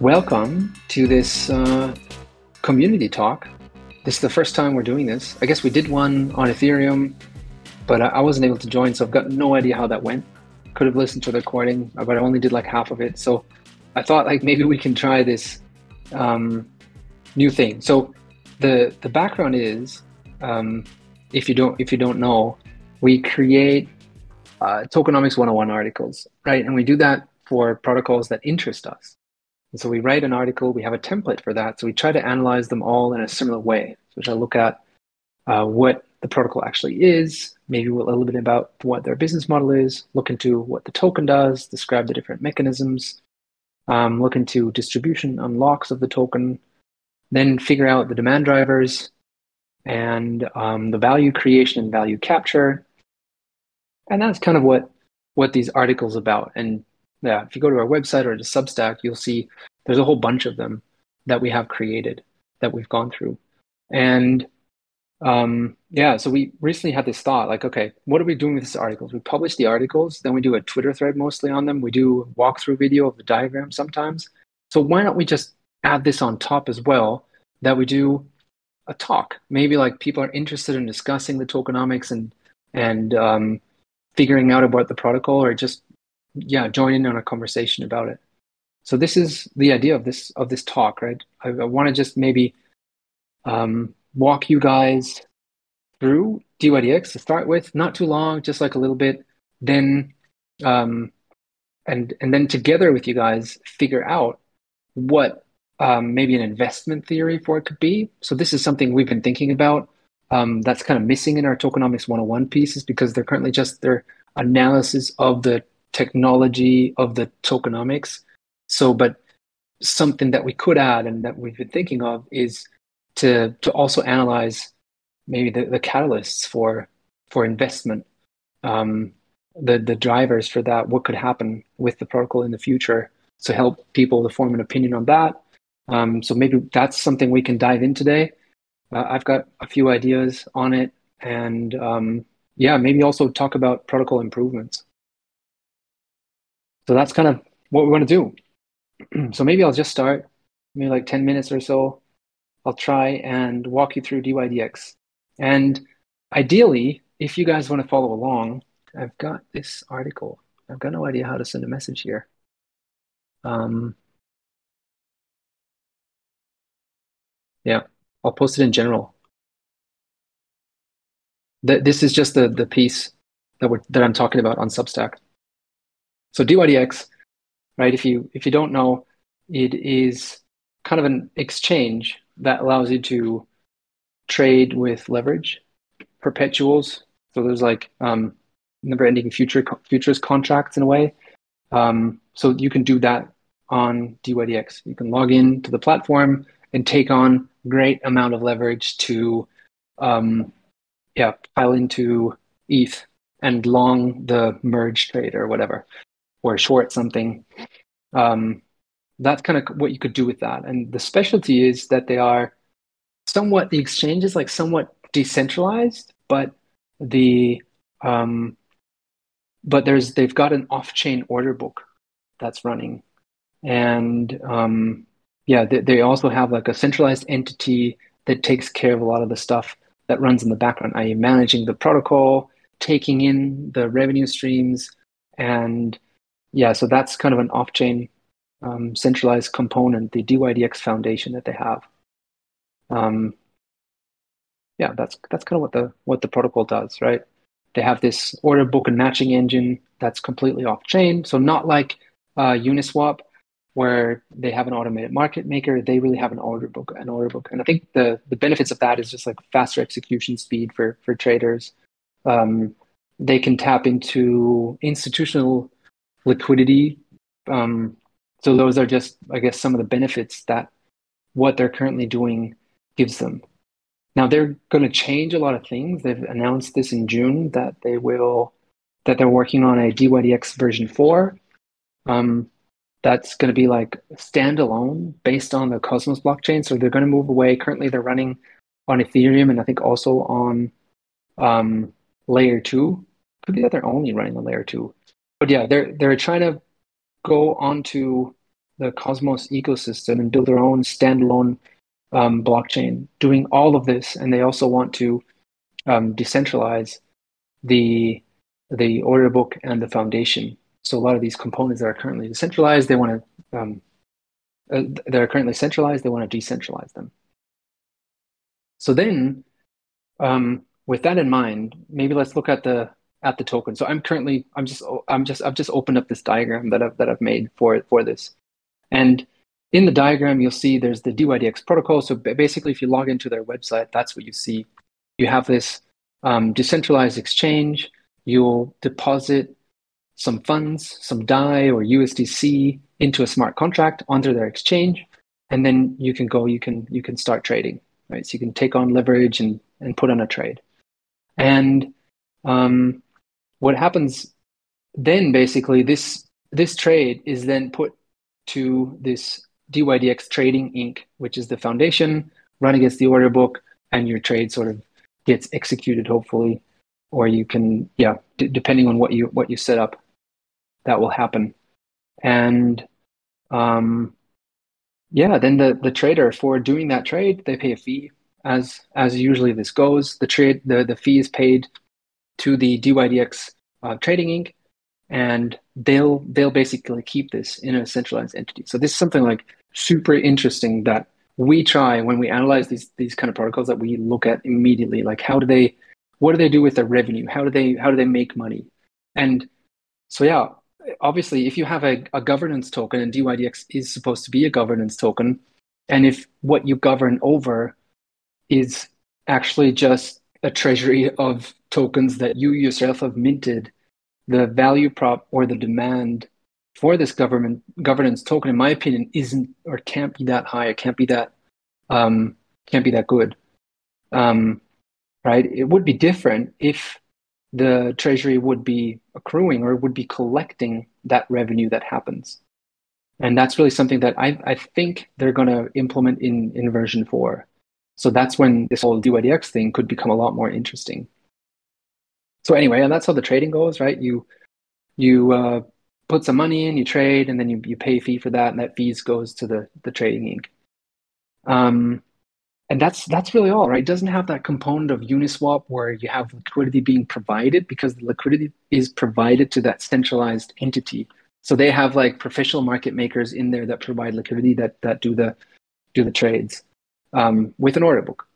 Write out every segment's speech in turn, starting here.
Welcome to this uh, community talk. This is the first time we're doing this. I guess we did one on Ethereum, but I wasn't able to join, so I've got no idea how that went. Could have listened to the recording, but I only did like half of it. So I thought like maybe we can try this um, new thing. So the the background is, um, if you don't if you don't know, we create uh, tokenomics 101 articles, right? And we do that for protocols that interest us. And so we write an article, we have a template for that. So we try to analyze them all in a similar way. We try look at uh, what the protocol actually is, maybe a little bit about what their business model is, look into what the token does, describe the different mechanisms, um, look into distribution unlocks of the token, then figure out the demand drivers and um, the value creation and value capture. And that's kind of what what these articles about. And yeah, if you go to our website or to Substack, you'll see there's a whole bunch of them that we have created that we've gone through. And um, yeah, so we recently had this thought like, okay, what are we doing with these articles? We publish the articles, then we do a Twitter thread mostly on them. We do walkthrough video of the diagram sometimes. So why don't we just add this on top as well that we do a talk? Maybe like people are interested in discussing the tokenomics and and um, figuring out about the protocol or just yeah, join in on a conversation about it. So this is the idea of this of this talk, right? I, I want to just maybe um, walk you guys through DYDX to start with, not too long, just like a little bit. Then, um, and and then together with you guys, figure out what um, maybe an investment theory for it could be. So this is something we've been thinking about. Um, that's kind of missing in our tokenomics 101 pieces because they're currently just their analysis of the technology of the tokenomics. So, but something that we could add and that we've been thinking of is to to also analyze maybe the, the catalysts for for investment, um, the the drivers for that, what could happen with the protocol in the future, to help people to form an opinion on that. Um, so maybe that's something we can dive in today. Uh, I've got a few ideas on it, and um, yeah, maybe also talk about protocol improvements. So that's kind of what we want to do. so maybe I'll just start, maybe like 10 minutes or so. I'll try and walk you through DYDX. And ideally, if you guys want to follow along, I've got this article. I've got no idea how to send a message here. Um, yeah, I'll post it in general. Th this is just the, the piece that, we're, that I'm talking about on Substack. So DYDX, right? If you if you don't know, it is kind of an exchange that allows you to trade with leverage, perpetuals. So there's like um, never-ending future futures contracts in a way. Um, so you can do that on DYDX. You can log in to the platform and take on great amount of leverage to, um, yeah, pile into ETH and long the merge trade or whatever or short something. Um, that's kind of what you could do with that. And the specialty is that they are somewhat the exchange is like somewhat decentralized, but the um, but there's they've got an off-chain order book that's running, and um, yeah, they, they also have like a centralized entity that takes care of a lot of the stuff that runs in the background, i.e., managing the protocol, taking in the revenue streams, and yeah, so that's kind of an off-chain um, centralized component, the DYDX foundation that they have. Um, yeah, that's that's kind of what the what the protocol does, right? They have this order book and matching engine that's completely off-chain, so not like uh, Uniswap where they have an automated market maker. They really have an order book, an order book, and I think the the benefits of that is just like faster execution speed for for traders. Um, they can tap into institutional liquidity. Um, so those are just, I guess, some of the benefits that what they're currently doing gives them. Now they're going to change a lot of things. They've announced this in June that they will that they're working on a DYDX version four. Um, that's going to be like standalone based on the Cosmos blockchain. So they're going to move away. Currently, they're running on Ethereum and I think also on um, layer two. Could be that they're only running on layer two but yeah, they're they're trying to go onto the Cosmos ecosystem and build their own standalone um, blockchain, doing all of this, and they also want to um, decentralize the the order book and the foundation. So a lot of these components that are currently decentralized, they want to um, uh, that are currently centralized, they want to decentralize them. So then, um, with that in mind, maybe let's look at the at the token. So I'm currently I'm just I'm just I've just opened up this diagram that I've that I've made for for this, and in the diagram you'll see there's the DYDX protocol. So basically, if you log into their website, that's what you see. You have this um, decentralized exchange. You'll deposit some funds, some DAI or USDC into a smart contract onto their exchange, and then you can go. You can you can start trading. Right, so you can take on leverage and and put on a trade, and um, what happens then basically this this trade is then put to this DYDX Trading Inc., which is the foundation, run against the order book, and your trade sort of gets executed, hopefully, or you can, yeah, d- depending on what you what you set up, that will happen, and um, yeah, then the the trader for doing that trade they pay a fee as as usually this goes. The trade the the fee is paid to the DYDX uh, Trading Inc. And they'll they'll basically keep this in a centralized entity. So this is something like super interesting that we try when we analyze these these kind of protocols that we look at immediately. Like how do they what do they do with their revenue? How do they how do they make money? And so yeah, obviously if you have a, a governance token and DYDX is supposed to be a governance token, and if what you govern over is actually just a treasury of tokens that you yourself have minted, the value prop or the demand for this government governance token, in my opinion, isn't or can't be that high. It can't be that um, can't be that good. Um, right? It would be different if the treasury would be accruing or would be collecting that revenue that happens. And that's really something that I, I think they're going to implement in, in version four. So that's when this whole DYDX thing could become a lot more interesting. So anyway, and that's how the trading goes, right? You you uh, put some money in, you trade, and then you, you pay a fee for that, and that fees goes to the the trading inc. Um, and that's that's really all, right? It doesn't have that component of Uniswap where you have liquidity being provided because the liquidity is provided to that centralized entity. So they have like professional market makers in there that provide liquidity that that do the do the trades um, with an order book.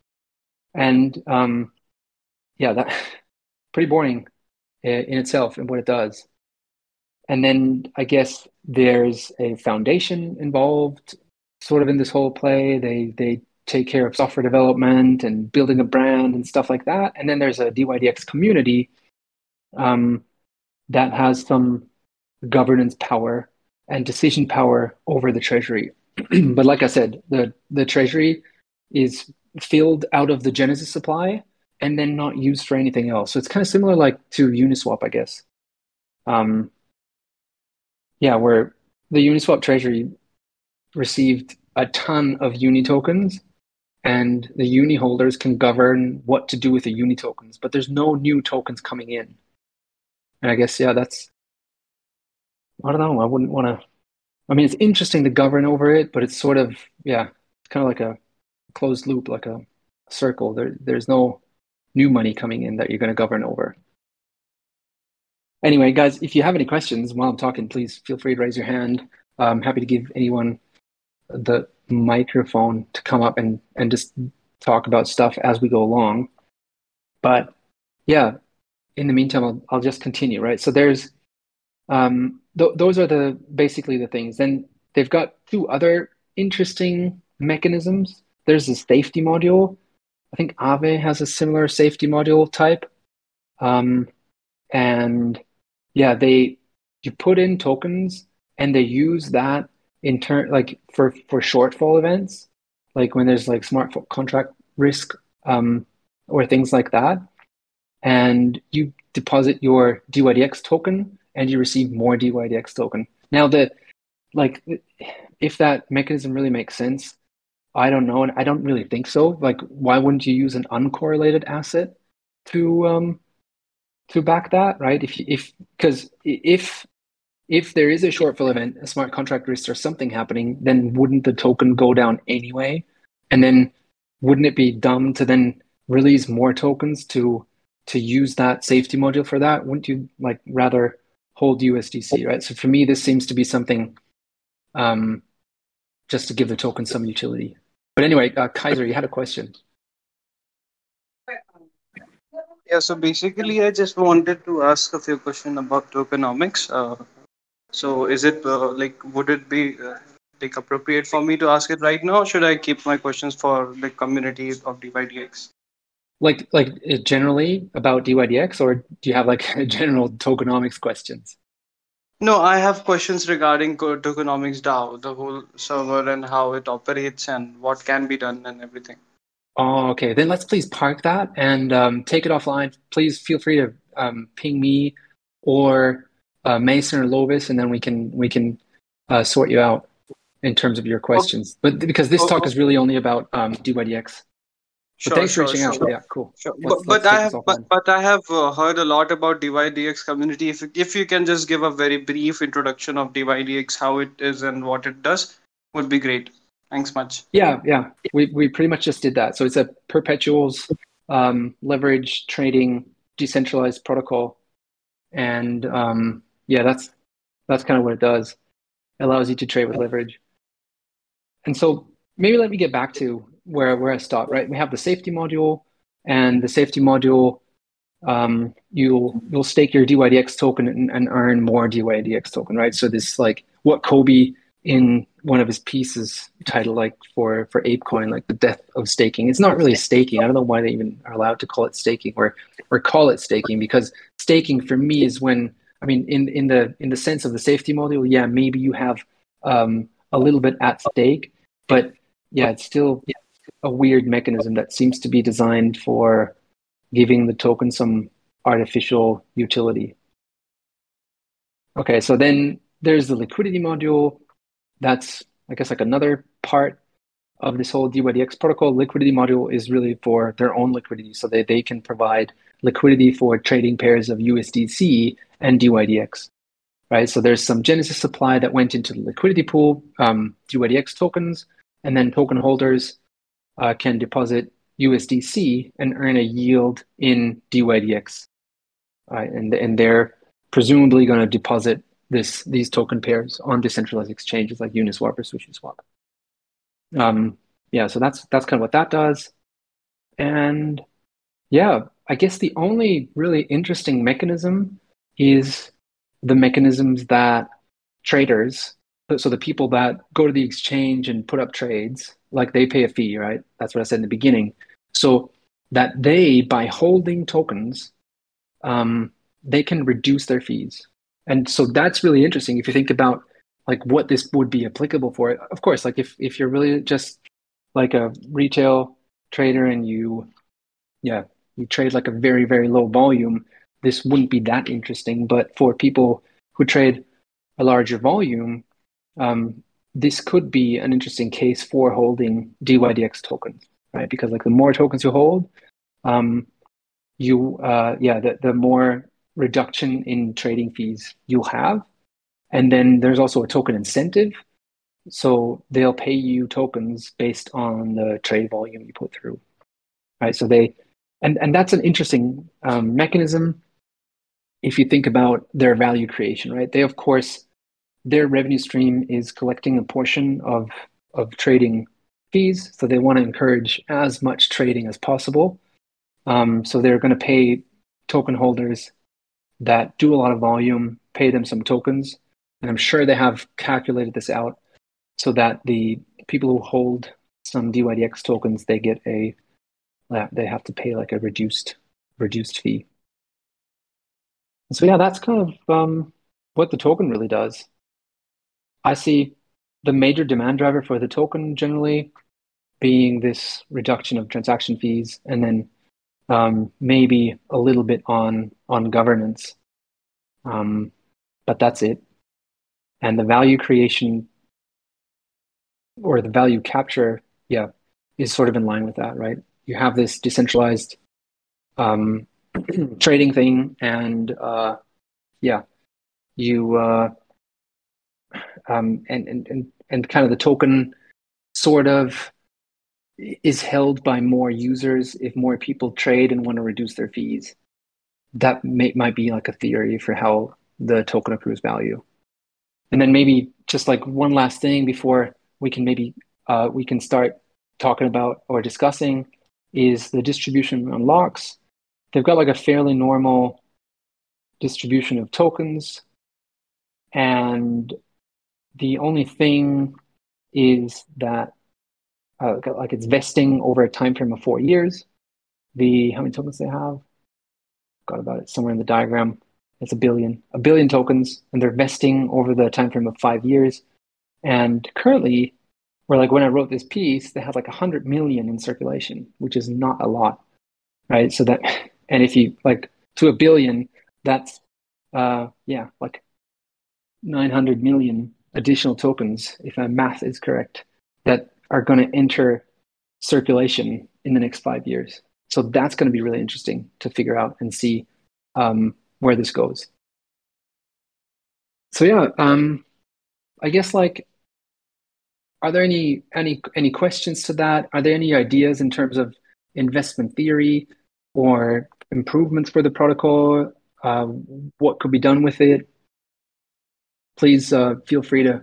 And um, yeah, that pretty boring in itself and what it does. And then I guess there's a foundation involved, sort of in this whole play. They they take care of software development and building a brand and stuff like that. And then there's a DYDX community um, that has some governance power and decision power over the treasury. but like I said, the the treasury is filled out of the Genesis supply and then not used for anything else. So it's kind of similar like to Uniswap, I guess. Um, yeah, where the Uniswap treasury received a ton of Uni tokens and the Uni holders can govern what to do with the Uni tokens, but there's no new tokens coming in. And I guess, yeah, that's, I don't know, I wouldn't want to, I mean, it's interesting to govern over it, but it's sort of, yeah, it's kind of like a closed loop, like a circle. There, there's no new money coming in that you're going to govern over. Anyway, guys, if you have any questions while I'm talking, please feel free to raise your hand. I'm happy to give anyone the microphone to come up and, and just talk about stuff as we go along. But yeah, in the meantime, I'll, I'll just continue, right? So there's, um, th- those are the basically the things. Then they've got two other interesting mechanisms. There's a safety module I think Aave has a similar safety module type. Um, and yeah, they you put in tokens and they use that in turn like for for shortfall events, like when there's like smart contract risk um, or things like that. And you deposit your DYDX token and you receive more DYDX token. Now the like if that mechanism really makes sense, I don't know, and I don't really think so. Like, why wouldn't you use an uncorrelated asset to um, to back that, right? If if because if if there is a shortfall event, a smart contract risk or something happening, then wouldn't the token go down anyway? And then wouldn't it be dumb to then release more tokens to to use that safety module for that? Wouldn't you like rather hold USDC, right? So for me, this seems to be something um, just to give the token some utility. But anyway, uh, Kaiser, you had a question. Yeah, so basically, I just wanted to ask a few questions about tokenomics. Uh, so, is it uh, like, would it be uh, like appropriate for me to ask it right now, or should I keep my questions for the community of DYDX? Like, like uh, generally about DYDX, or do you have like general tokenomics questions? No, I have questions regarding tokenomics DAO, the whole server and how it operates and what can be done and everything. Oh, okay. Then let's please park that and um, take it offline. Please feel free to um, ping me or uh, Mason or Lovis, and then we can we can uh, sort you out in terms of your questions. Okay. But because this talk is really only about um, DYDX. Sure, thanks sure, for reaching sure. out. Yeah, cool. Sure. Let's, but, let's but I have but, but I have uh, heard a lot about DYDX community. If if you can just give a very brief introduction of DYDX, how it is and what it does, would be great. Thanks much. Yeah, yeah. We, we pretty much just did that. So it's a perpetuals um, leverage trading decentralized protocol. And um, yeah, that's that's kind of what it does. It allows you to trade with leverage. And so maybe let me get back to where, where I start, right? We have the safety module and the safety module, um, you'll, you'll stake your DYDX token and, and earn more DYDX token, right? So this like what Cobie in one of his pieces titled like for for ApeCoin, like the death of staking. It's not really staking. I don't know why they even are allowed to call it staking or or call it staking because staking for me is when I mean in in the in the sense of the safety module, yeah, maybe you have um, a little bit at stake, but yeah, it's still a weird mechanism that seems to be designed for giving the token some artificial utility. Okay, so then there's the liquidity module that's I guess like another part of this whole DYDX protocol. Liquidity module is really for their own liquidity, so that they can provide liquidity for trading pairs of USDC and DYDX. Right, so there's some Genesis supply that went into the liquidity pool, um, DYDX tokens, and then token holders uh, can deposit USDC and earn a yield in DYDX. Right, and and they're presumably going to deposit this these token pairs on decentralized exchanges like Uniswap or SushiSwap. Um, yeah, so that's that's kind of what that does. And yeah, I guess the only really interesting mechanism is the mechanisms that traders, so the people that go to the exchange and put up trades, like they pay a fee, right? That's what I said in the beginning. So that they, by holding tokens, um, they can reduce their fees and so that's really interesting if you think about like what this would be applicable for of course like if if you're really just like a retail trader and you yeah you trade like a very very low volume this wouldn't be that interesting but for people who trade a larger volume um, this could be an interesting case for holding dydx tokens right because like the more tokens you hold um, you uh, yeah the, the more reduction in trading fees you'll have. And then there's also a token incentive. So they'll pay you tokens based on the trade volume you put through. Right. So they, and, and that's an interesting um, mechanism if you think about their value creation, right? They, of course, their revenue stream is collecting a portion of, of trading fees. So they want to encourage as much trading as possible. Um, so they're going to pay token holders that do a lot of volume, pay them some tokens. And I'm sure they have calculated this out so that the people who hold some DYDX tokens, they get a, they have to pay like a reduced, reduced fee. so yeah, that's kind of um, what the token really does. I see the major demand driver for the token generally being this reduction of transaction fees and then um, maybe a little bit on on governance, um, but that's it. And the value creation or the value capture, yeah, is sort of in line with that, right? You have this decentralized um, trading thing, and uh, yeah, you uh, um, and, and and and kind of the token sort of is held by more users if more people trade and want to reduce their fees. That may, might be like a theory for how the token accrues value. And then maybe just like one last thing before we can maybe uh, we can start talking about or discussing is the distribution unlocks. They've got like a fairly normal distribution of tokens, and the only thing is that uh, like it's vesting over a time frame of four years. The how many tokens they have? Got about it somewhere in the diagram. It's a billion, a billion tokens, and they're vesting over the time frame of five years. And currently, where like when I wrote this piece, they had like hundred million in circulation, which is not a lot, right? So that, and if you like to a billion, that's uh yeah like 900 million additional tokens, if my math is correct, that are going to enter circulation in the next five years. So that's going to be really interesting to figure out and see um, where this goes. So yeah, um, I guess like, are there any any any questions to that? Are there any ideas in terms of investment theory or improvements for the protocol? Uh, what could be done with it? Please uh, feel free to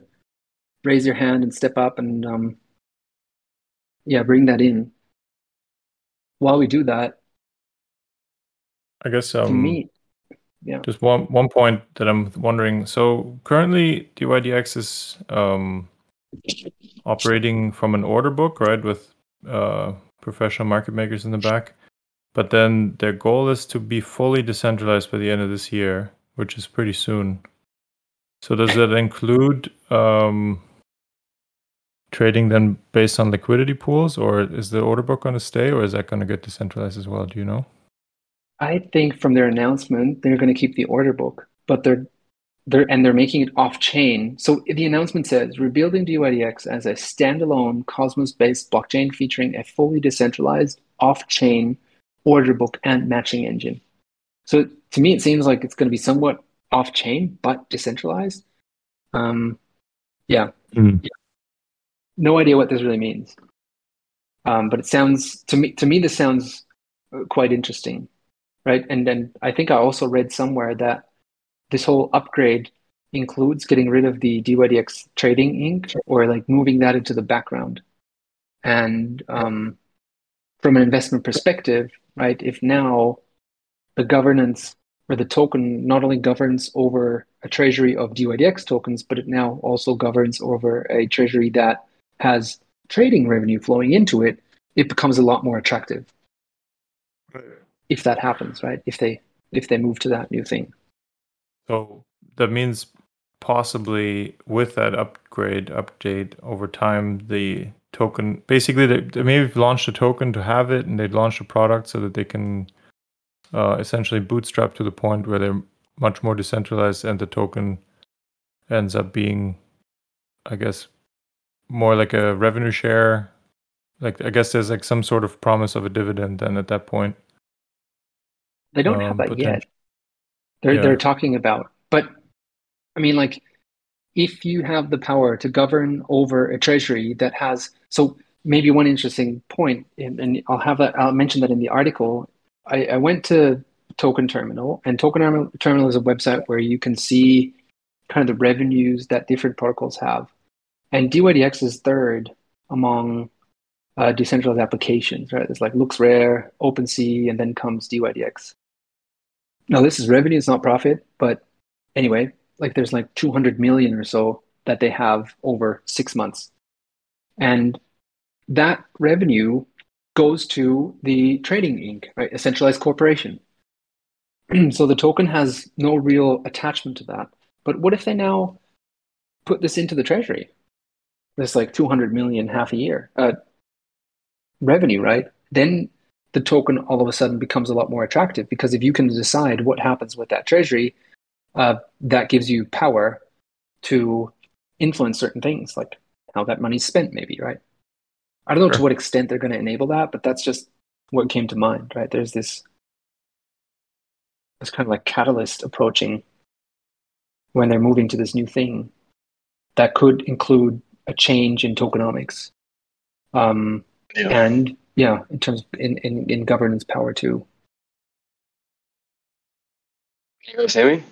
raise your hand and step up and um, yeah, bring that in. While we do that, I guess to um, me, yeah, just one one point that I'm wondering. So currently, DYDX is um, operating from an order book, right, with uh, professional market makers in the back. But then their goal is to be fully decentralized by the end of this year, which is pretty soon. So does that include um, trading then based on liquidity pools, or is the order book going to stay, or is that going to get decentralized as well? Do you know? I think from their announcement they're going to keep the order book, but they're they're and they're making it off chain. So the announcement says rebuilding DYDX as a standalone Cosmos-based blockchain featuring a fully decentralized off-chain order book and matching engine. So to me, it seems like it's going to be somewhat off-chain but decentralized. Um, yeah. Mm. yeah no idea what this really means. Um, but it sounds to me to me this sounds uh, quite interesting, right? And then I think I also read somewhere that this whole upgrade includes getting rid of the DYDX trading inc or like moving that into the background. And um, from an investment perspective, right? If now the governance or the token not only governs over a treasury of DYDX tokens, but it now also governs over a treasury that has trading revenue flowing into it, it becomes a lot more attractive. If that happens, right? If they if they move to that new thing. So that means possibly with that upgrade update over time, the token basically they, they maybe launched a token to have it, and they'd launch a product so that they can uh, essentially bootstrap to the point where they're much more decentralized, and the token ends up being, I guess, more like a revenue share? Like I guess there's like some sort of promise of a dividend then at that point. They don't um, have that yet. They're yeah. they're talking about, but I mean, like, if you have the power to govern over a treasury that has so maybe one interesting point, and, and I'll have that. I'll mention that in the article. I, I went to Token Terminal, and Token Terminal is a website where you can see kind of the revenues that different protocols have. And DYDX is third among uh, decentralized applications, right? It's like LooksRare, OpenSea, and then comes DYDX. Now, this is revenue, it's not profit, but anyway, like there's like 200 million or so that they have over six months. And that revenue goes to the trading inc, right? A centralized corporation. so the token has no real attachment to that. But what if they now put this into the treasury? this like 200 million half a year uh, revenue, right? Then the token all of a sudden becomes a lot more attractive because if you can decide what happens with that treasury, uh, that gives you power to influence certain things, like how that money's spent, maybe, right? I don't know sure. to what extent they're going to enable that, but that's just what came to mind, right? There's this this kind of like catalyst approaching when they're moving to this new thing that could include a change in tokenomics. Um, Yeah. and yeah, in terms in, in, in governance power too. Can you guys hear me?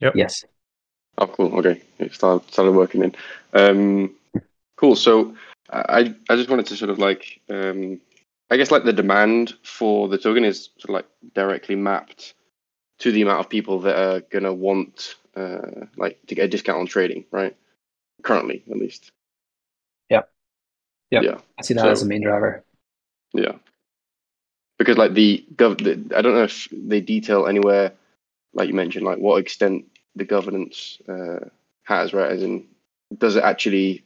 Yep yes. Oh, cool. Okay, it started, started working in. Um, cool. So I I just wanted to sort of like um, I guess like the demand for the token is sort of like directly mapped to the amount of people that are gonna want uh, like to get a discount on trading, right? Currently, at least. Yep. Yeah. I see that as So- a main driver. Yeah. Because like the gov, the, I don't know if they detail anywhere, like you mentioned, like what extent the governance uh, has, right? As in, does it actually?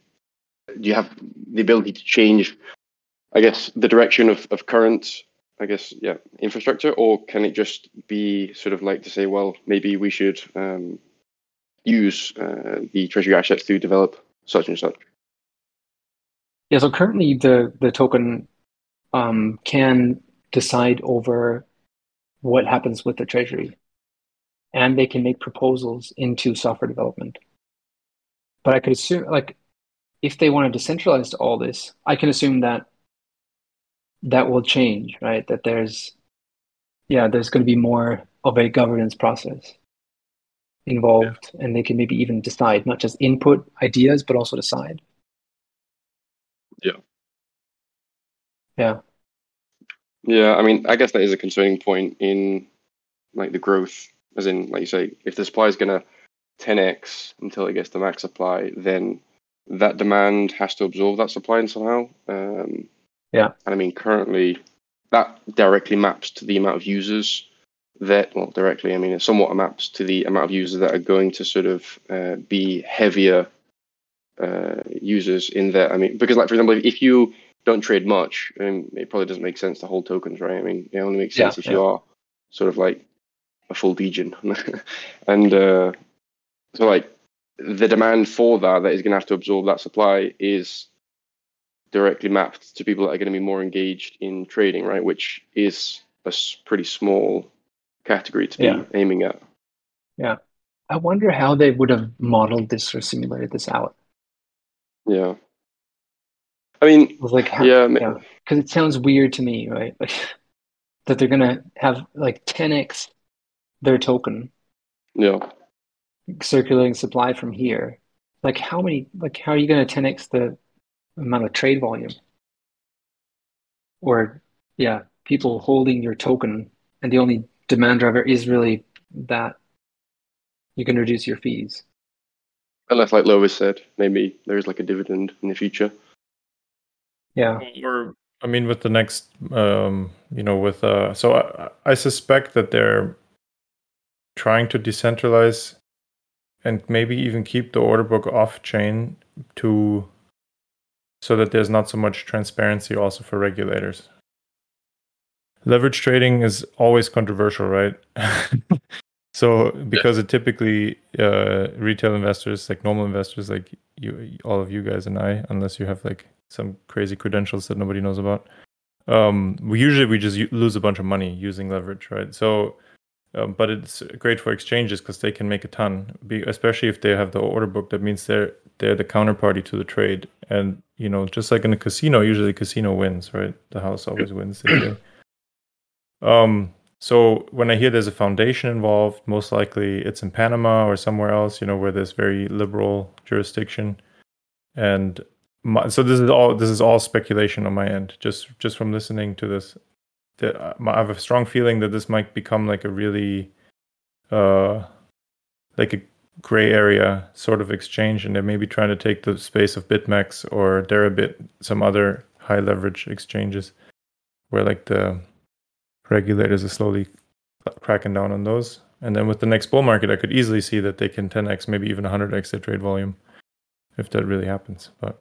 Do you have the ability to change? I guess the direction of of current, I guess, yeah, infrastructure, or can it just be sort of like to say, well, maybe we should um, use uh, the treasury assets to develop such and such. Yeah, so currently the the token um, can decide over what happens with the treasury, and they can make proposals into software development. But I could assume, like, if they want to decentralize all this, I can assume that that will change, right? That there's, yeah, there's going to be more of a governance process involved, and they can maybe even decide, not just input ideas, but also decide. Yeah. Yeah. Yeah, I mean, I guess that is a concerning point in like the growth, as in, like you say, if the supply is gonna 10x until it gets to max supply, then that demand has to absorb that supply in somehow. Um, Yeah. And I mean, currently, that directly maps to the amount of users that, well, directly, I mean, it somewhat maps to the amount of users that are going to sort of uh, be heavier uh, users in there. I mean, because, like, for example, if you don't trade much, um, it probably doesn't make sense to hold tokens, right? I mean, it only makes Yeah, sense if you are sort of like a full degen. and uh, so, like, the demand for that, that is going to have to absorb that supply, is directly mapped to people that are going to be more engaged in trading, right? Which is a pretty small category to be Yeah. aiming at. Yeah. I wonder how they would have modeled this or simulated this out. Yeah. I mean, like, how, yeah, because it sounds weird to me, right? Like that they're gonna have like 10x their token yeah. Circulating supply from here. Like how many? Like how are you gonna 10x the amount of trade volume? Or yeah, people holding your token, and the only demand driver is really that you can reduce your fees. Unless, like Lois said, maybe there's like a dividend in the future. Yeah, Or I mean, with the next, um, you know, with uh, so I, I suspect that they're trying to decentralize and maybe even keep the order book off chain to so that there's not so much transparency also for regulators. Leverage trading is always controversial, right? so because it typically uh, retail investors, like normal investors, like you, all of you guys and I, unless you have like some crazy credentials that nobody knows about, um, we usually we just lose a bunch of money using leverage, right? So, um, but it's great for exchanges because they can make a ton, be, especially if they have the order book. That means they're they're the counterparty to the trade, and you know, just like in a casino, usually casino wins, right? The house always wins. Um, so when I hear there's a foundation involved, most likely it's in Panama or somewhere else, you know, where there's very liberal jurisdiction. And my, so this is all this is all speculation on my end, just just from listening to this. That I have a strong feeling that this might become like a really, uh, like a gray area sort of exchange, and they're maybe trying to take the space of BitMEX or Deribit, some other high leverage exchanges, where like the regulators are slowly cracking down on those. And then with the next bull market, I could easily see that they can 10x, maybe even 100x their trade volume, if that really happens. But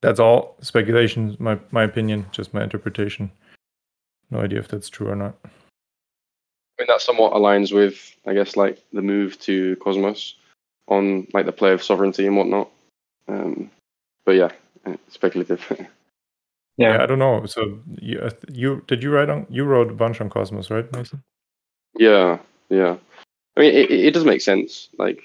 that's all speculation, my my opinion, just my interpretation. No idea if that's true or not. I mean, that somewhat aligns with, I guess, like the move to Cosmos on like the play of sovereignty and whatnot. Um, but yeah, uh, speculative. Yeah, yeah. I don't know. So you, uh, you did you write on? You wrote a bunch on Cosmos, right, Mason? yeah, yeah. I mean, it, it does make sense. Like,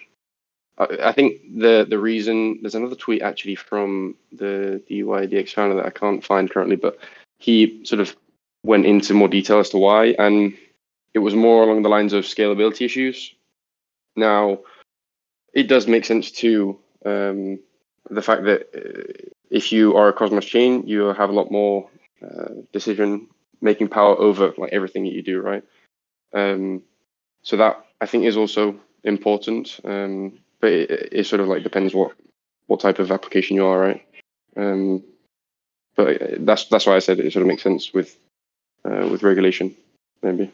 I, I think the the reason there's another tweet actually from the DYDX founder that I can't find currently, but he sort of went into more detail as to why, and it was more along the lines of scalability issues. Now, it does make sense to Um, the fact that uh, if you are a Cosmos chain, you have a lot more uh, decision making power over like everything that you do, right? Um, so that I think is also important. Um, but it, it, sort of like depends what what type of application you are, right? Um, but that's that's why I said it sort of makes sense with uh, with regulation, maybe.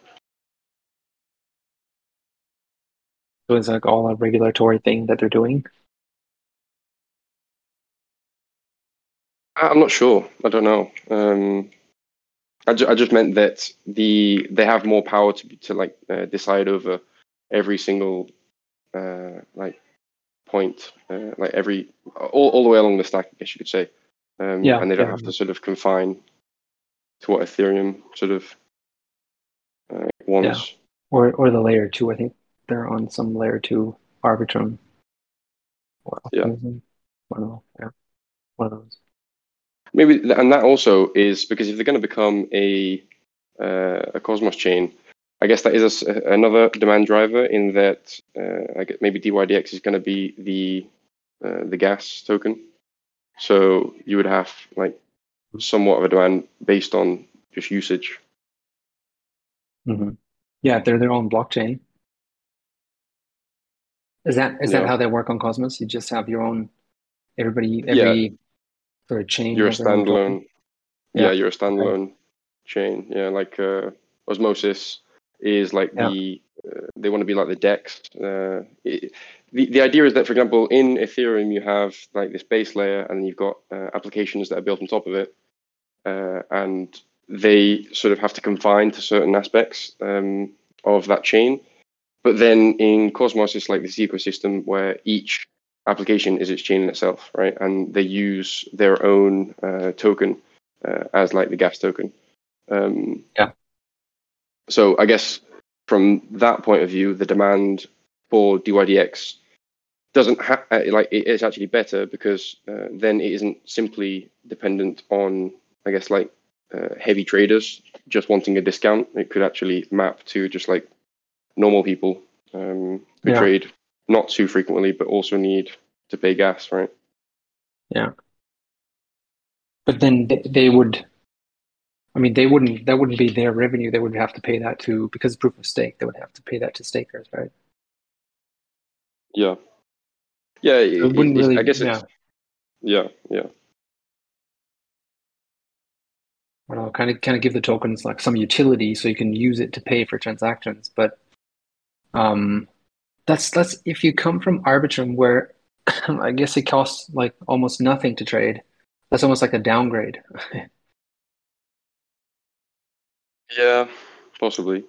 So it's like all a regulatory thing that they're doing. I'm not sure. I don't know. Um, I, ju- I just meant that the they have more power to to like uh, decide over every single uh, like point, uh, like every all, all the way along the stack, I guess you could say. Um, Yeah, and they don't yeah. have to sort of confine to what Ethereum sort of uh, wants. or or the layer two. I think they're on some layer two Arbitrum. Yeah. One of those. Yeah. One of those. Maybe, and that also is because if they're going to become a uh, a Cosmos chain, I guess that is a another demand driver in that uh, I guess maybe DYDX is going to be the uh, the gas token. So you would have like somewhat of a demand based on just usage. hmm Yeah, they're their own blockchain. Is that is Yeah. that how they work on Cosmos? You just have your own. Everybody, every sort of chain. You're a has their own token? standalone. Yeah, Yeah. you're a standalone chain. Yeah, like uh, Osmosis is like Yeah. the uh, they want to be like the Dex. Uh, it, the the idea is that, for example, in Ethereum you have like this base layer, and then you've got uh, applications that are built on top of it, uh, and they sort of have to confine to certain aspects um, of that chain. But then in Cosmos, it's like this ecosystem where each application is its chain in itself, right? And they use their own uh, token uh, as like the gas token. Um, Yeah. So I guess from that point of view, the demand for DYDX doesn't have like it's actually better because uh, then it isn't simply dependent on I guess like uh, heavy traders just wanting a discount. It could actually map to just like normal people um, who Yeah. trade not too frequently but also need to pay gas, right? Yeah. But then they, would. I mean, they wouldn't. That wouldn't be their revenue. They would have to pay that to because proof of stake. They would have to pay that to stakers, right? Yeah. Yeah, it, it wouldn't it- really. I guess yeah. yeah, yeah. I don't know, kind of kind of give the tokens like some utility so you can use it to pay for transactions. But um, that's that's if you come from Arbitrum where I guess it costs like almost nothing to trade. That's almost like a downgrade. Yeah, possibly.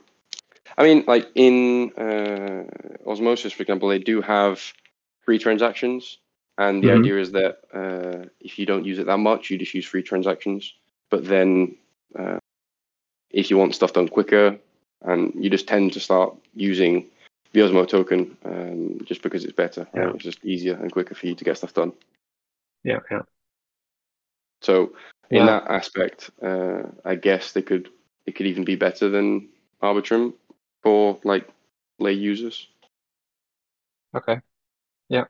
I mean, like in uh, Osmosis, for example, they do have free transactions, and the Mhm. idea is that uh, if you don't use it that much, you just use free transactions. But then, uh, if you want stuff done quicker, and you just tend to start using the Osmo token, um, just because it's better. right? It's just easier and quicker for you to get stuff done. yeah, yeah. So in Yeah. that aspect, uh, I guess they could it could even be better than Arbitrum for like lay users. Okay. Yeah.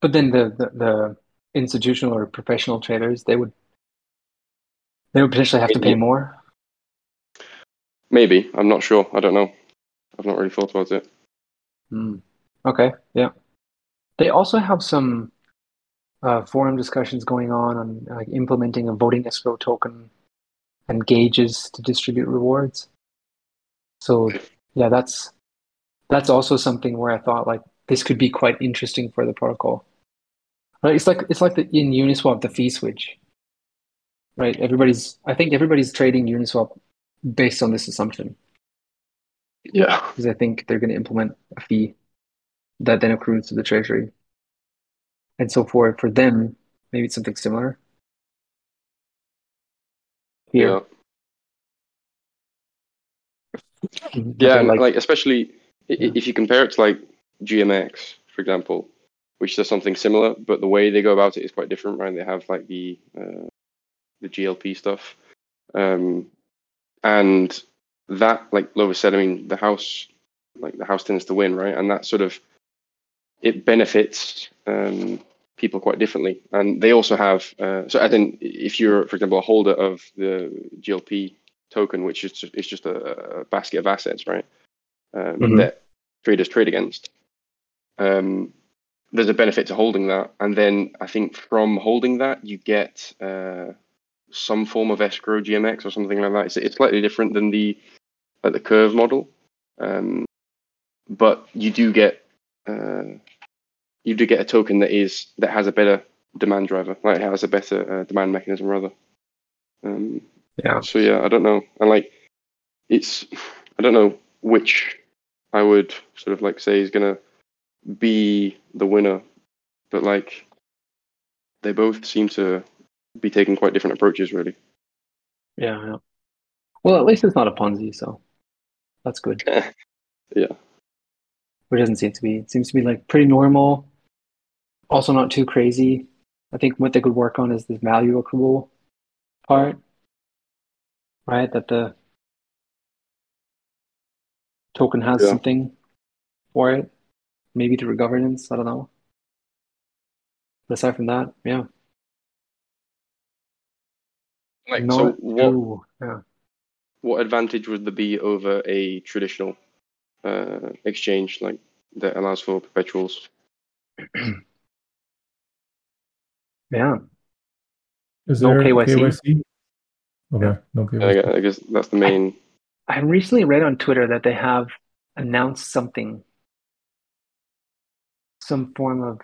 But then the, the, the institutional or professional traders, they would they would potentially have to pay more. Maybe I'm not sure. I don't know. I've not really thought about it. Hmm. Okay, yeah. They also have some uh, forum discussions going on on like implementing a voting escrow token and gauges to distribute rewards. So yeah, that's that's also something where I thought like this could be quite interesting for the protocol. Right? It's like it's like the, in Uniswap the fee switch. Right? Everybody's I think everybody's trading Uniswap based on this assumption Yeah. because I think they're going to implement a fee that then accrues to the treasury. And so for for them, maybe it's something similar. Here, Yeah. Mhm. Yeah. And, like, like, especially Yeah. if you compare it to like GMX, for example, which does something similar, but the way they go about it is quite different, right? They have like the uh, the GLP stuff, um, and that, like Lovis said, I mean, the house, like the house tends to win, right? And that sort of it benefits um, people quite differently, and they also have. Uh, so, I think if you're, for example, a holder of the GLP token, which is just, it's just a, a basket of assets, right? Um, Mhm. That traders trade against. Um, there's a benefit to holding that, and then I think from holding that you get uh, some form of escrow GMX or something like that. It's, it's slightly different than the like the curve model, um, but you do get uh, you do get a token that is that has a better demand driver, like it has a better uh, demand mechanism rather. Um, Yeah. so yeah, I don't know, and like it's I don't know which I would sort of like say is gonna be the winner, but like they both seem to be taking quite different approaches, really. Yeah, yeah. Well, at least it's not a Ponzi, so that's good. Yeah. Which doesn't seem to be. It seems to be like pretty normal. Also, not too crazy. I think what they could work on is the value accrual part, right? That the token has Yeah. something for it, maybe through governance. I don't know. But aside from that, yeah, Like, not so what too. Yeah. what advantage would there be over a traditional uh, exchange like that allows for perpetuals? Yeah. Is No there KYC? KYC? Okay, no I KYC. guess, I guess that's the main. I recently read on Twitter that they have announced something, some form of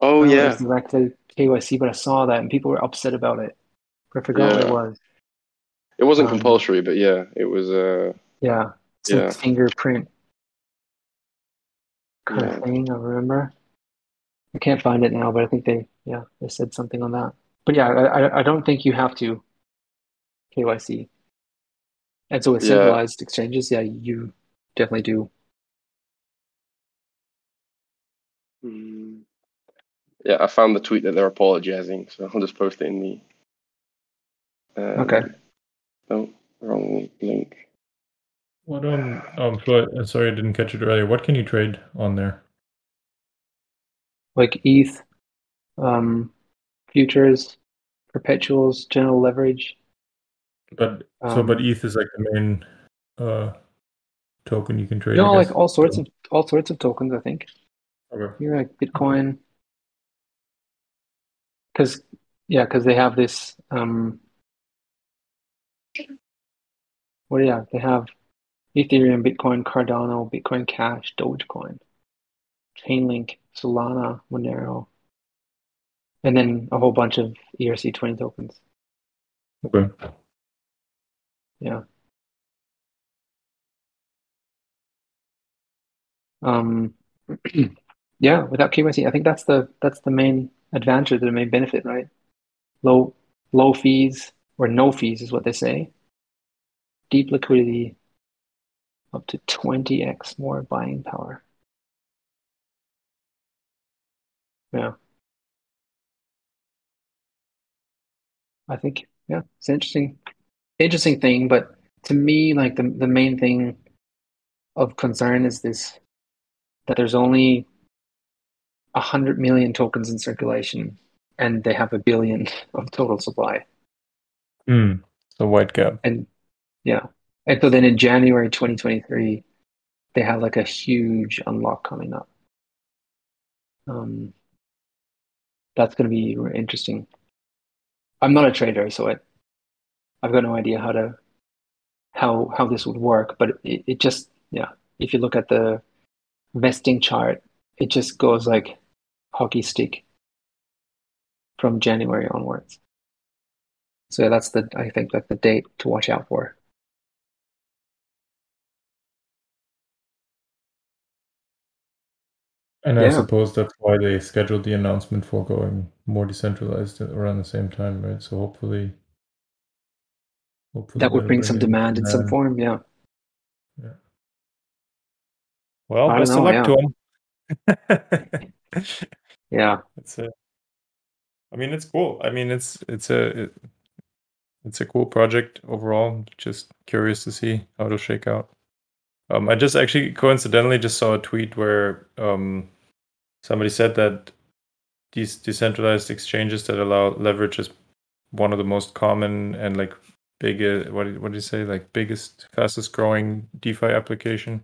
Oh I don't know if yeah, it's exactly KYC, but I saw that and people were upset about it. I forgot what Yeah. it was. it wasn't um, compulsory, but yeah, it was. Uh, Yeah, some Yeah. fingerprint kind Yeah. of thing. I remember. I can't find it now, but I think they, yeah, they said something on that. But yeah, I, I, don't think you have to KYC. And so with Yeah. centralized exchanges, yeah, you definitely do. mm, yeah, I found the tweet that they're apologizing, so I'll just post it in the. Uh, Okay. No, wrong link. What um um so I, sorry I didn't catch it earlier. What can you trade on there? Like ETH, um, futures, perpetuals, general leverage. But so but Um, ETH is like the main uh token you can trade. No, I like all sorts of all sorts of tokens, I think. Okay. You're like Bitcoin. Because yeah, because they have this um well yeah, they have Ethereum, Bitcoin, Cardano, Bitcoin Cash, Dogecoin, Chainlink, Solana, Monero, and then a whole bunch of ERC20 tokens. Okay. Yeah. Um yeah, without KYC, I think that's the that's the main advantage, the main benefit, right? Low low fees or no fees is what they say. Deep liquidity, up to 20x more buying power. Yeah. I think, yeah, it's interesting. Interesting thing, but to me, like the the main thing of concern is this that there's only a hundred million tokens in circulation and they have a billion of total supply. Hmm. So white gap. And yeah. And so then in January 2023, they have like a huge unlock coming up. Um, that's going to be interesting. I'm not a trader, so I, I've got no idea how to how how this would work. But it, it just yeah, if you look at the vesting chart, it just goes like hockey stick from January onwards. So that's the I think like the date to watch out for. And I suppose that's why they scheduled the announcement for going more decentralized around the same time, right? So hopefully, hopefully That would that'll bring some in demand in some form. Yeah. Yeah. Well, I don't best of know, luck to them. Yeah. It's a. I mean, it's cool. I mean, it's it's a it, it's a cool project overall. Just curious to see how it'll shake out. Um, I just actually coincidentally just saw a tweet where um, somebody said that these decentralized exchanges that allow leverage is one of the most common and like biggest what did, what did you say like biggest fastest growing DeFi application.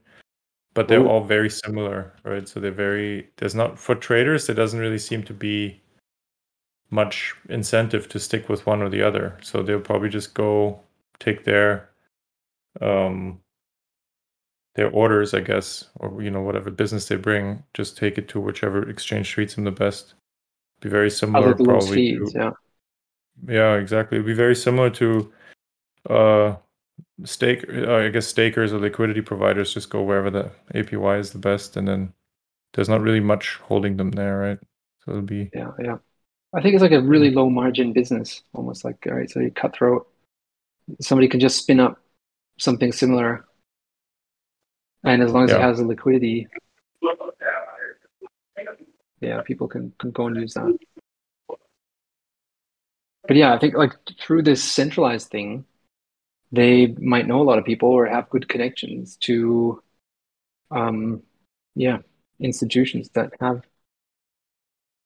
But they're Ooh. all very similar, right? So they're very there's not for traders there doesn't really seem to be much incentive to stick with one or the other. So they'll probably just go take their um their orders, I guess, or you know whatever business they bring, just take it to whichever exchange treats them the best. Be very similar, Other than those probably. feeds, to, yeah. yeah, exactly. It'd be very similar to uh stake. Uh, I guess stakers or liquidity providers just go wherever the APY is the best, and then there's not really much holding them there, right? So it'll be Yeah, yeah. I think it's like a really low margin business, almost like all right, so you cutthroat. Somebody can just spin up something similar, and as long as it has the liquidity, yeah, people can, can go and use that. But yeah, I think like through this centralized thing, they might know a lot of people or have good connections to, um, yeah, institutions that have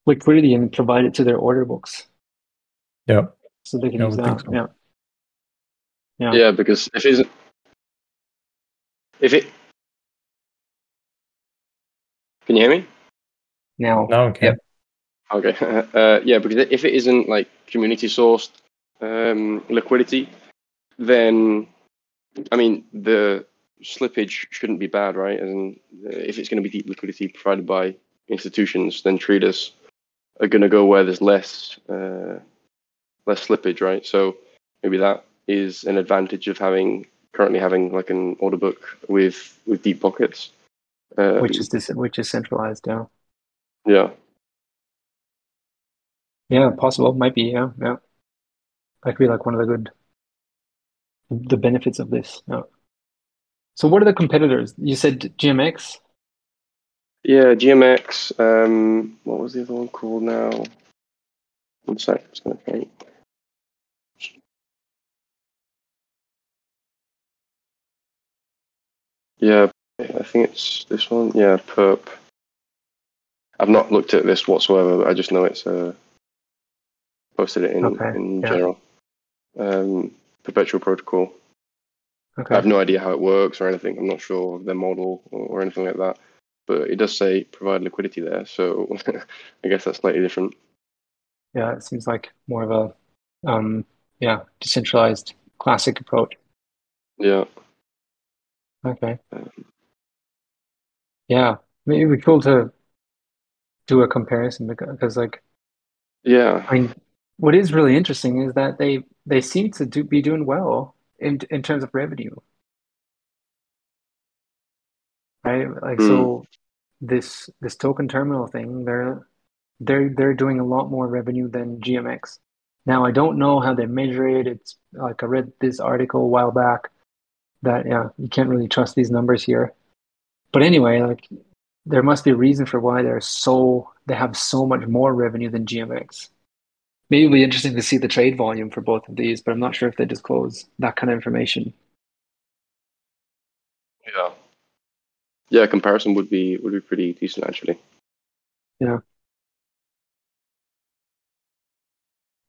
liquidity and provide it to their order books yeah. so they can Yeah, use that. so. Yeah. Yeah. Yeah, because if it isn't, if it, can you hear me? Now, Now okay. Yep. Okay. Uh, yeah, because if it isn't like community sourced um, liquidity, then I mean the slippage shouldn't be bad, right? And if it's going to be deep liquidity provided by institutions, then traders are going to go where there's less uh, less slippage, right? So maybe that is an advantage of having currently having like an order book with with deep pockets. Um, which is this, which is centralized. Yeah. yeah. Yeah, possible. Might be. Yeah, yeah. That could be like one of the good, the benefits of this. Yeah. So, what are the competitors? You said GMX. Yeah, GMX. Um, what was the other one called now? One sec, I'm just gonna think. Yeah, I think it's this one. Yeah, Perp. I've not looked at this whatsoever. But I just know it's uh, posted it in Okay, in yeah. general. Um, Perpetual Protocol. Okay. I have no idea how it works or anything. I'm not sure of their model or, or anything like that. But it does say provide liquidity there, so I guess that's slightly different. Yeah, it seems like more of a, um, yeah, decentralized classic approach. Yeah. Okay. Um, Yeah, maybe it'd be cool to do a comparison because, like, Yeah. I mean, what is really interesting is that they they seem to do, be doing well in in terms of revenue, right? Like, so hmm. this this token terminal thing, they're they're they're doing a lot more revenue than GMX. Now, I don't know how they measure it. It's like I read this article a while back that yeah, you can't really trust these numbers here. But anyway, like there must be a reason for why they're so they have so much more revenue than GMX. Maybe it'll be interesting to see the trade volume for both of these, but I'm not sure if they disclose that kind of information. Yeah. Yeah, comparison would be would be pretty decent actually. Yeah.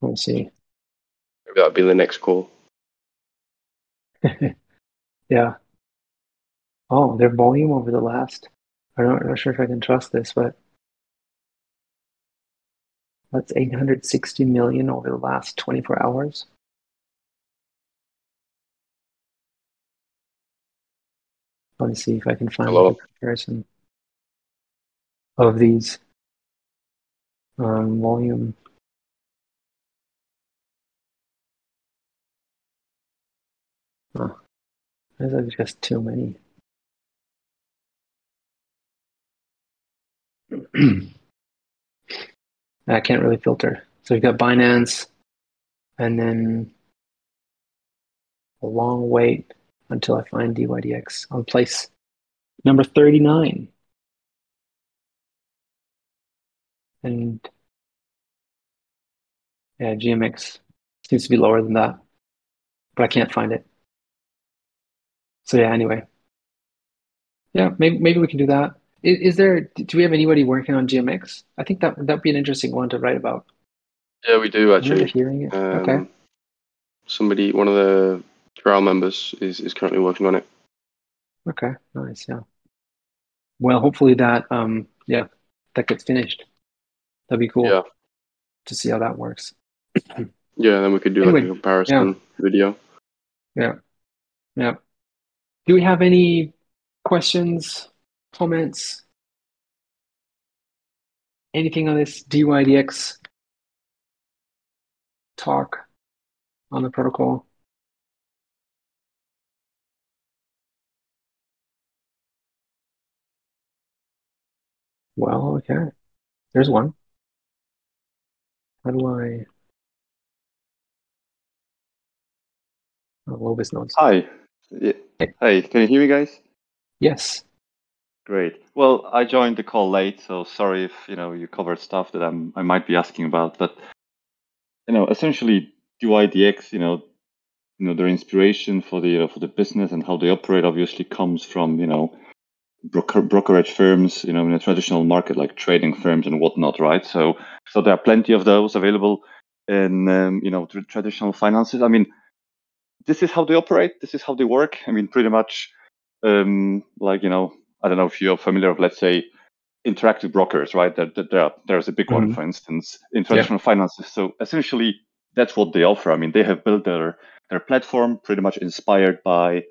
We'll see. Maybe that'll be the next call. Yeah. Oh, their volume over the last. I'm not, not sure if I can trust this, but that's 860 million over the last 24 hours. Let me see if I can find Hello? a comparison of these um, volume. Oh, there's just too many. I can't really filter. So you've got Binance, and then a long wait until I find DYDX on place number 39. and yeah, GMX seems to be lower than that, but I can't find it. So yeah, anyway, yeah, maybe maybe we can do that. Is, is there? Do we have anybody working on GMX? I think that that'd be an interesting one to write about. Yeah, we do actually. hearing it. okay. Um, Somebody, one of the trial members, is, is currently working on it. Okay. Nice. Yeah. Well, hopefully that um yeah that gets finished. That'd be cool Yeah. to see how that works. Yeah, then we could do like a comparison video. Yeah. Yeah. Do we have any questions, comments? Anything on this DYDX talk on the protocol? Well, okay. There's one. How do I? Oh, Lobus notes. Hi. Yeah. Hey. Hey, can you hear me, guys? Yes. Great. Well, I joined the call late, so sorry if you know you covered stuff that I'm I might be asking about. But you know, essentially, DYDX, you know, you know, their inspiration for the uh, for the business and how they operate obviously comes from you know broker brokerage firms, you know, in a traditional market like trading firms and whatnot, right? So so there are plenty of those available in um, you know tra- traditional finances. I mean, this is how they operate. This is how they work. I mean, pretty much, um, like you know, I don't know if you're familiar with, let's say, interactive brokers, right? There, there, there there's a big one, Mhm. for instance, in traditional finances. So essentially, that's what they offer. I mean, they have built their their platform pretty much inspired by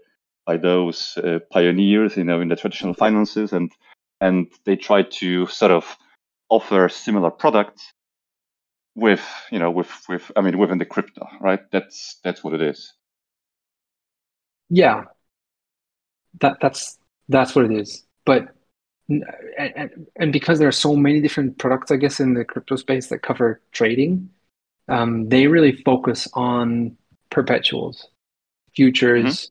by those uh, pioneers, you know, in the traditional finances, and and they try to sort of offer similar products with you know with with I mean within the crypto, right? That's that's what it is. Yeah. That that's that's what it is. But and, and, because there are so many different products, I guess, in the crypto space that cover trading, um, they really focus on perpetuals, futures,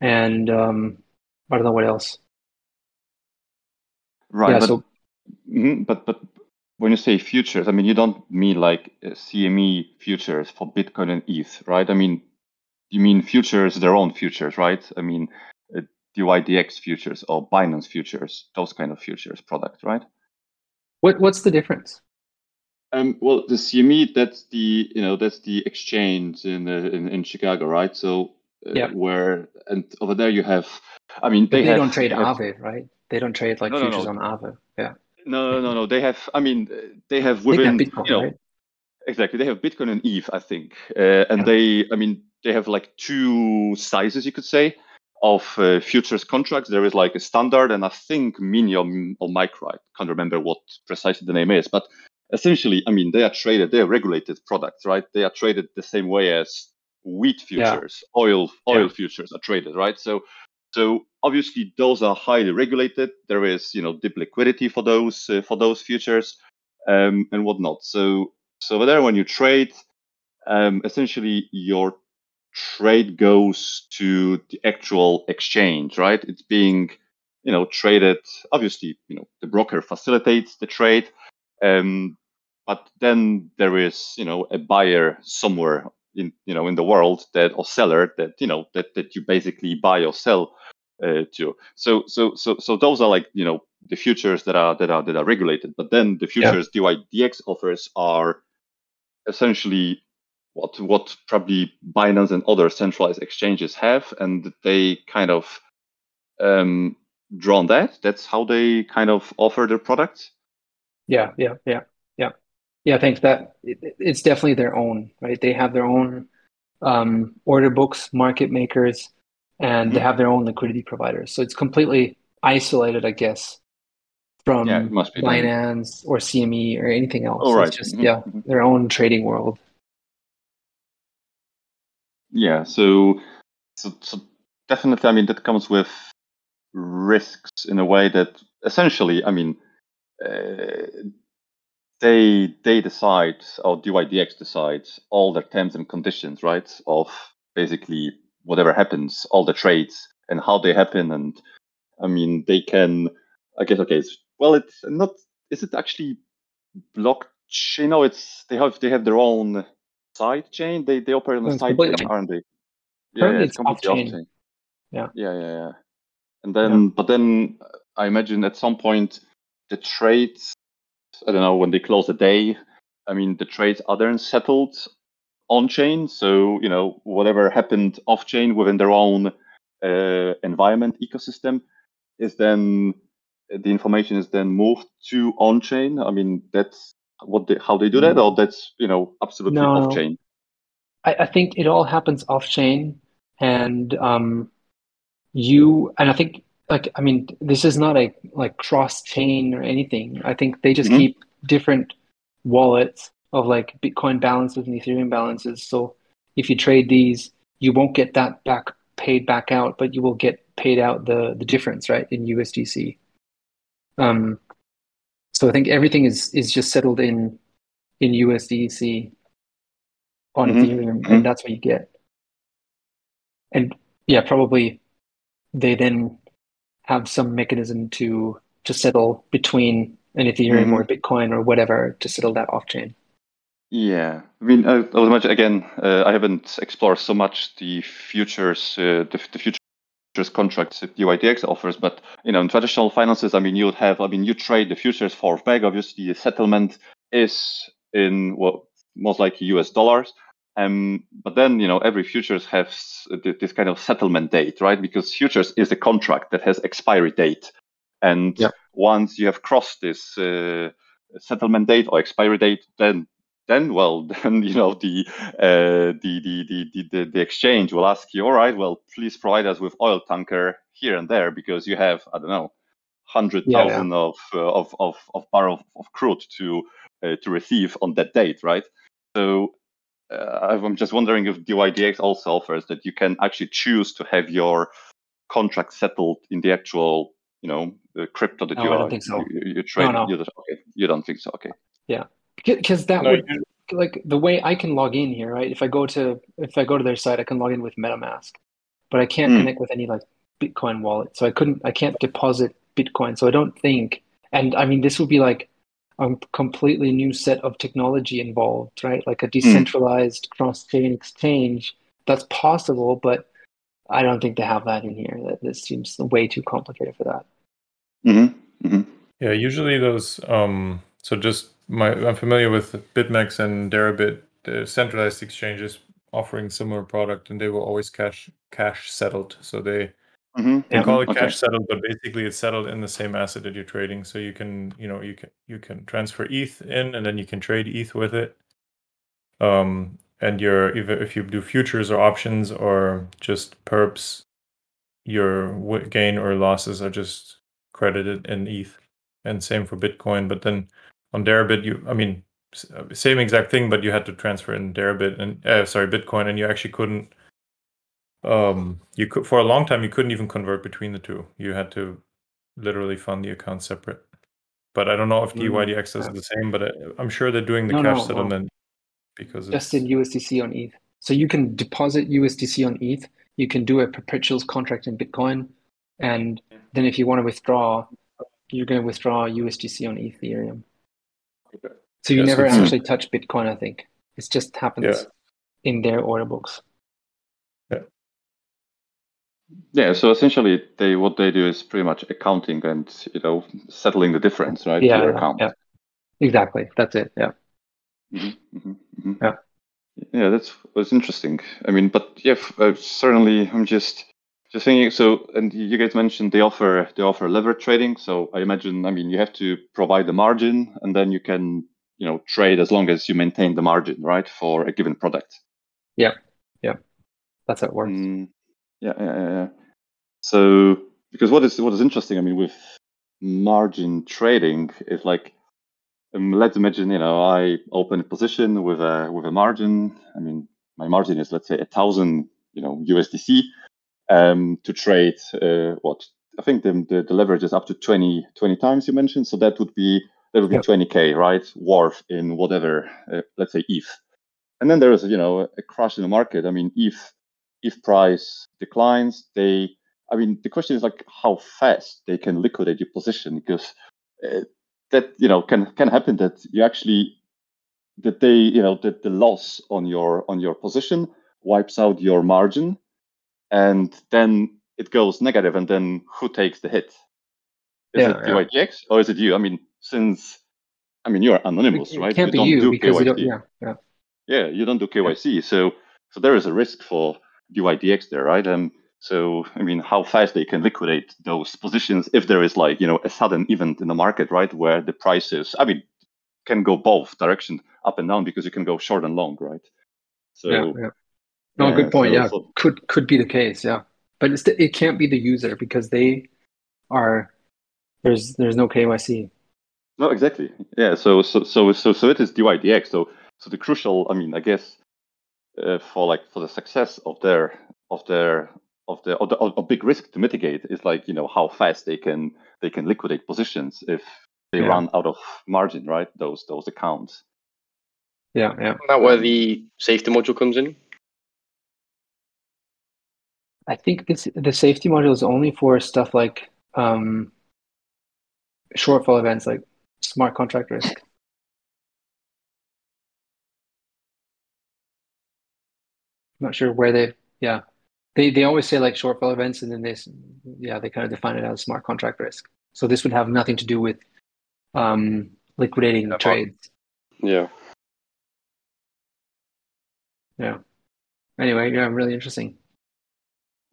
and um, I don't know what else. Right. yeah. but, So mhm, but but when you say futures, I mean you don't mean like uh, CME futures for Bitcoin and ETH, right? I mean you mean futures, their own futures, right? I mean DYDX futures or Binance futures, those kind of futures product, right? what what's the difference? Um, well, the CME that's the you know that's the exchange in uh, in, in Chicago, right? So uh, Yeah. where and over there you have, I mean They, they, have, don't trade they have- Aave, right? They don't trade like No, no, futures no. on Aave. Yeah. No, no, no, no. They have. I mean, uh, they have I think within that Bitcoin, you know right? exactly. They have Bitcoin and ETH, I think, uh, and Yeah. they. I mean, they have like two sizes, you could say, of uh, futures contracts. There is like a standard and I think mini or, or micro. I can't remember what precisely the name is, but essentially, I mean, they are traded. They are regulated products, right? They are traded the same way as wheat Yeah. futures, oil oil Yeah. futures are traded, right? So so obviously those are highly regulated. There is you know deep liquidity for those uh, for those futures um, and whatnot. So so over there when you trade, um, essentially your trade goes to the actual exchange, right? It's being you know traded. Obviously, you know the broker facilitates the trade, um, but then there is you know a buyer somewhere in you know in the world that or seller that you know that that you basically buy or sell uh, to. So so so so those are like you know the futures that are that are that are regulated. But then the Yeah. futures DYDX offers are essentially what what probably Binance and other centralized exchanges have, and they kind of um, draw on that. That's how they kind of offer their products. Yeah, yeah, yeah, yeah, yeah. Thanks. That it, it- it's definitely their own, right? They have their own um, order books, market makers, and they Mhm. have their own liquidity providers. So it's completely isolated, I guess, from Yeah, it must be then. Binance or CME or anything else. Oh, It's right. just Mhm, yeah, mhm. their own trading world. Yeah, so, so so definitely, I mean, that comes with risks in a way that essentially, I mean, uh, they they decide or DYDX decides all their terms and conditions, right? Of basically whatever happens, all the trades and how they happen, and I mean, they can, I guess, okay, it's, well, it's not. Is it actually blockchain. No, it's they have they have their own side chain. They they operate on the side chain, aren't they? Yeah, yeah, it's completely off-chain. off-chain. Yeah. Yeah, yeah, yeah. And then, but then I imagine at some point the trades. I don't know when they close the day. I mean, the trades are then settled on chain. So you know whatever happened off chain within their own uh, environment ecosystem is then the information is then moved to on chain. I mean, that's what they, how they do that, or that's you know absolutely No. off chain. I, I think it all happens off chain, and um, you and I think like I mean this is not a like cross chain or anything. I think they just Mhm. keep different wallets of like Bitcoin balances and Ethereum balances. So if you trade these, you won't get that back paid back out, but you will get paid out the the difference, right, in USDC. Um, so I think everything is is just settled in in USDC on Mhm, Ethereum, mhm. and that's what you get. And yeah, probably they then have some mechanism to to settle between an Ethereum or Bitcoin or whatever to settle that off chain. Yeah, I mean, I, I would imagine again. Uh, I haven't explored so much the futures, uh, the, the futures contracts that DYDX offers, but you know, in traditional finances, I mean, you would have, I mean, you trade the futures for peg. Obviously, the settlement is in well, most likely US dollars. Um, but then you know, every futures has this kind of settlement date, right? Because futures is a contract that has expiry date, and Yep. once you have crossed this uh, settlement date or expiry date, then then well then you know the uh, the, the, the the the exchange will ask you all right well please provide us with oil tanker here and there because you have i don't know 100,000 Yeah, thousand of, uh, of of of barrel of crude to uh, to receive on that date right so uh, i'm just wondering if dydx also offers that you can actually choose to have your contract settled in the actual you know the crypto that No, you I are don't think so. you, you trade no. You, don't- okay you don't think so okay Because that No, would you- like the way I can log in here, right? If I go to if I go to their site, I can log in with MetaMask, but I can't Hmm. connect with any like Bitcoin wallet. So I couldn't I can't deposit Bitcoin. So I don't think and I mean this would be like a completely new set of technology involved, right? Like a decentralized cross-chain exchange. That's possible, but I don't think they have that in here. That this seems way too complicated for that. mm-hmm. Mm-hmm. Yeah, usually those. Um, so just my, I'm familiar with BitMEX and Deribit, the centralized exchanges offering similar product, and they were always cash cash settled. So they Mm-hmm. they call it Okay. cash settled, but basically it's settled in the same asset that you're trading. So you can, you know, you can you can transfer ETH in, and then you can trade ETH with it. Um, and your if if you do futures or options or just perps, your gain or losses are just credited in ETH, and same for Bitcoin. But then on Deribit, you, I mean, uh, same exact thing, but you had to transfer in Deribit and uh, sorry Bitcoin, and you actually couldn't. Um, you could for a long time you couldn't even convert between the two. You had to literally fund the account separate. But I don't know if Mm, DYDX yeah. the same, but I, I'm sure they're doing the No, cash no, settlement because just in USDC on ETH. So you can deposit USDC on ETH. You can do a perpetuals contract in Bitcoin, and then if you want to withdraw, you're going to withdraw USDC on Ethereum. Okay. So you Yeah, never it's- actually touch Bitcoin. I think it just happens Yeah. in their order books. Yeah, Yeah. so essentially, they what they do is pretty much accounting and you know settling the difference, right? Yeah, yeah, account. yeah. Exactly. That's it. Yeah. Mm-hmm, mm-hmm, Yeah. Yeah, that's was interesting. I mean, but yeah, f- uh, certainly, I'm just just thinking. So, and you guys mentioned they offer they offer lever trading. So I imagine, I mean, you have to provide the margin, and then you can you know trade as long as you maintain the margin, right, for a given product. Yeah, yeah, that's how it works. Mm, yeah, yeah, yeah, yeah. So because what is what is interesting, I mean, with margin trading is like, um, let's imagine, you know, I open a position with a with a margin. I mean, my margin is let's say a thousand, you know, USDC, um, to trade. Uh, what I think the, the the leverage is up to 20, 20 times you mentioned. So that would be that would be Yep. twenty k, right, worth in whatever, uh, let's say ETH. And then there is, you know, a crash in the market. I mean, if if price declines, they, I mean, the question is like how fast they can liquidate your position because uh, that you know can can happen that you actually that they you know that the loss on your on your position wipes out your margin and then it goes negative and then who takes the hit is Yeah, it yeah. DYDX or is it you i mean since i mean you're anonymous it, it right can't be don't you do because you KYC. don't. Yeah, yeah. yeah you don't do kyc so so there is a risk for dydx there right um so i mean how fast they can liquidate those positions if there is like you know a sudden event in the market right where the prices i mean can go both direction up and down because you can go short and long right so yeah, yeah. No, yeah, good point. so- yeah, so- could could be the case. Yeah, but it's the, it can't be the user because they are there's there's no KYC. No, exactly. Yeah. So so so so so it is DYDX. So so the crucial, I mean, I guess, uh, for like for the success of their of their of the of the of a big risk to mitigate is like you know how fast they can they can liquidate positions if they Yeah. run out of margin, right? Those those accounts. Yeah, yeah. Isn't that where the safety module comes in? I think this the safety module is only for stuff like um, shortfall events like smart contract risk. Not sure where they, yeah, they they always say like shortfall events, and then they, yeah, they kind of define it as smart contract risk. So this would have nothing to do with um, liquidating Yeah, trades. Yeah. Yeah. Anyway, yeah, really interesting.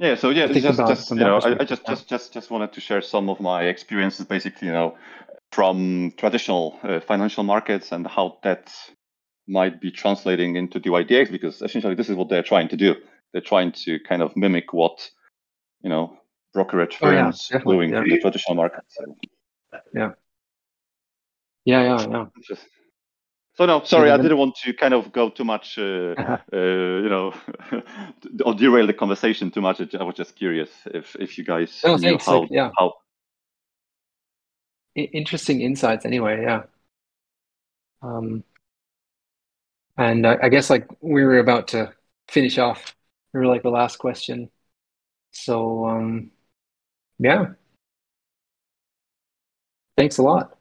Yeah, so yeah, just, just you know, I, I just just just just wanted to share some of my experiences, basically, you know, from traditional uh, financial markets and how that might be translating into DYDX, because essentially this is what they're trying to do. They're trying to kind of mimic what you know brokerage Oh, yeah, firms doing yeah. in the traditional market. So, Yeah, yeah, yeah. just, so no, sorry, I didn't want to kind of go too much. Uh, uh, you know, or derail the conversation too much. I was just curious if if you guys No, thanks, how like, yeah. how interesting insights anyway yeah um and I, I guess like we were about to finish off we were like the last question so um yeah thanks a lot